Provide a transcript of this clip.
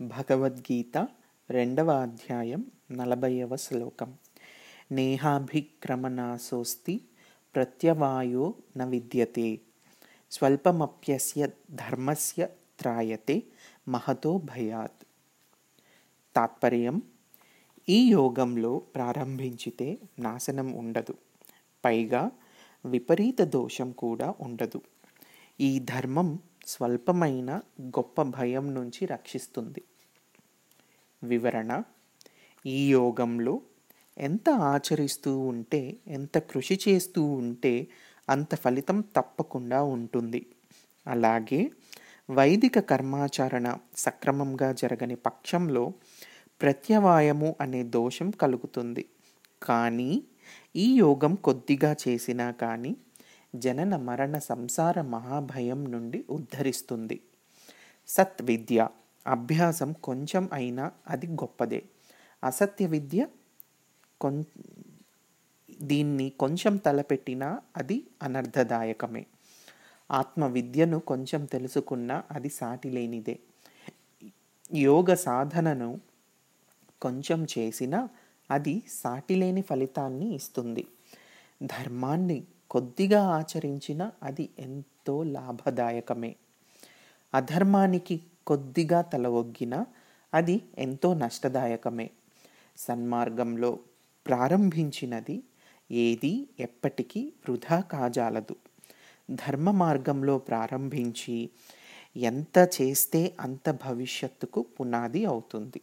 భగవద్గీత రెండవ అధ్యాయం నలభైవ శ్లోకం. నేహాభిక్రమణాసోస్తి ప్రత్యవాయో న విద్యతే. స్వల్పమప్యస్య ధర్మస్య త్రాయతే మహతో భయాత్. తాత్పర్యం ఈ యోగంలో ప్రారంభించితే నాశనం ఉండదు. పైగా విపరీత దోషం కూడా ఉండదు. ఈ ధర్మం స్వల్పమైన గొప్ప భయం నుంచి రక్షిస్తుంది. వివరణ ఈ యోగంలో ఎంత ఆచరిస్తూ ఉంటే ఎంత కృషి చేస్తూ ఉంటే అంత ఫలితం తప్పకుండా ఉంటుంది. అలాగే వైదిక కర్మాచరణ సక్రమంగా జరగని పక్షంలో ప్రత్యవాయము అనే దోషం కలుగుతుంది. కానీ ఈ యోగం కొద్దిగా చేసినా కానీ జనన మరణ సంసార మహాభయం నుండి ఉద్ధరిస్తుంది. సత్ విద్య అభ్యాసం కొంచెం అయినా అది గొప్పదే. అసత్య విద్య కొం దీన్ని కొంచెం తలపెట్టినా అది అనర్థదాయకమే ఆత్మ విద్యను కొంచెం తెలుసుకున్నా అది సాటిలేనిదే. యోగ సాధనను కొంచెం చేసినా అది సాటిలేని ఫలితాన్ని ఇస్తుంది. ధర్మాన్ని కొద్దిగా ఆచరించిన అది ఎంతో లాభదాయకమే. అధర్మానికి కొద్దిగా తల ఒగ్గినా అది ఎంతో నష్టదాయకమే. సన్మార్గంలో ప్రారంభించినది ఏది ఎప్పటికీ వృధా కాజాలదు. ధర్మ మార్గంలో ప్రారంభించి ఎంత చేస్తే అంత భవిష్యత్తుకు పునాది అవుతుంది.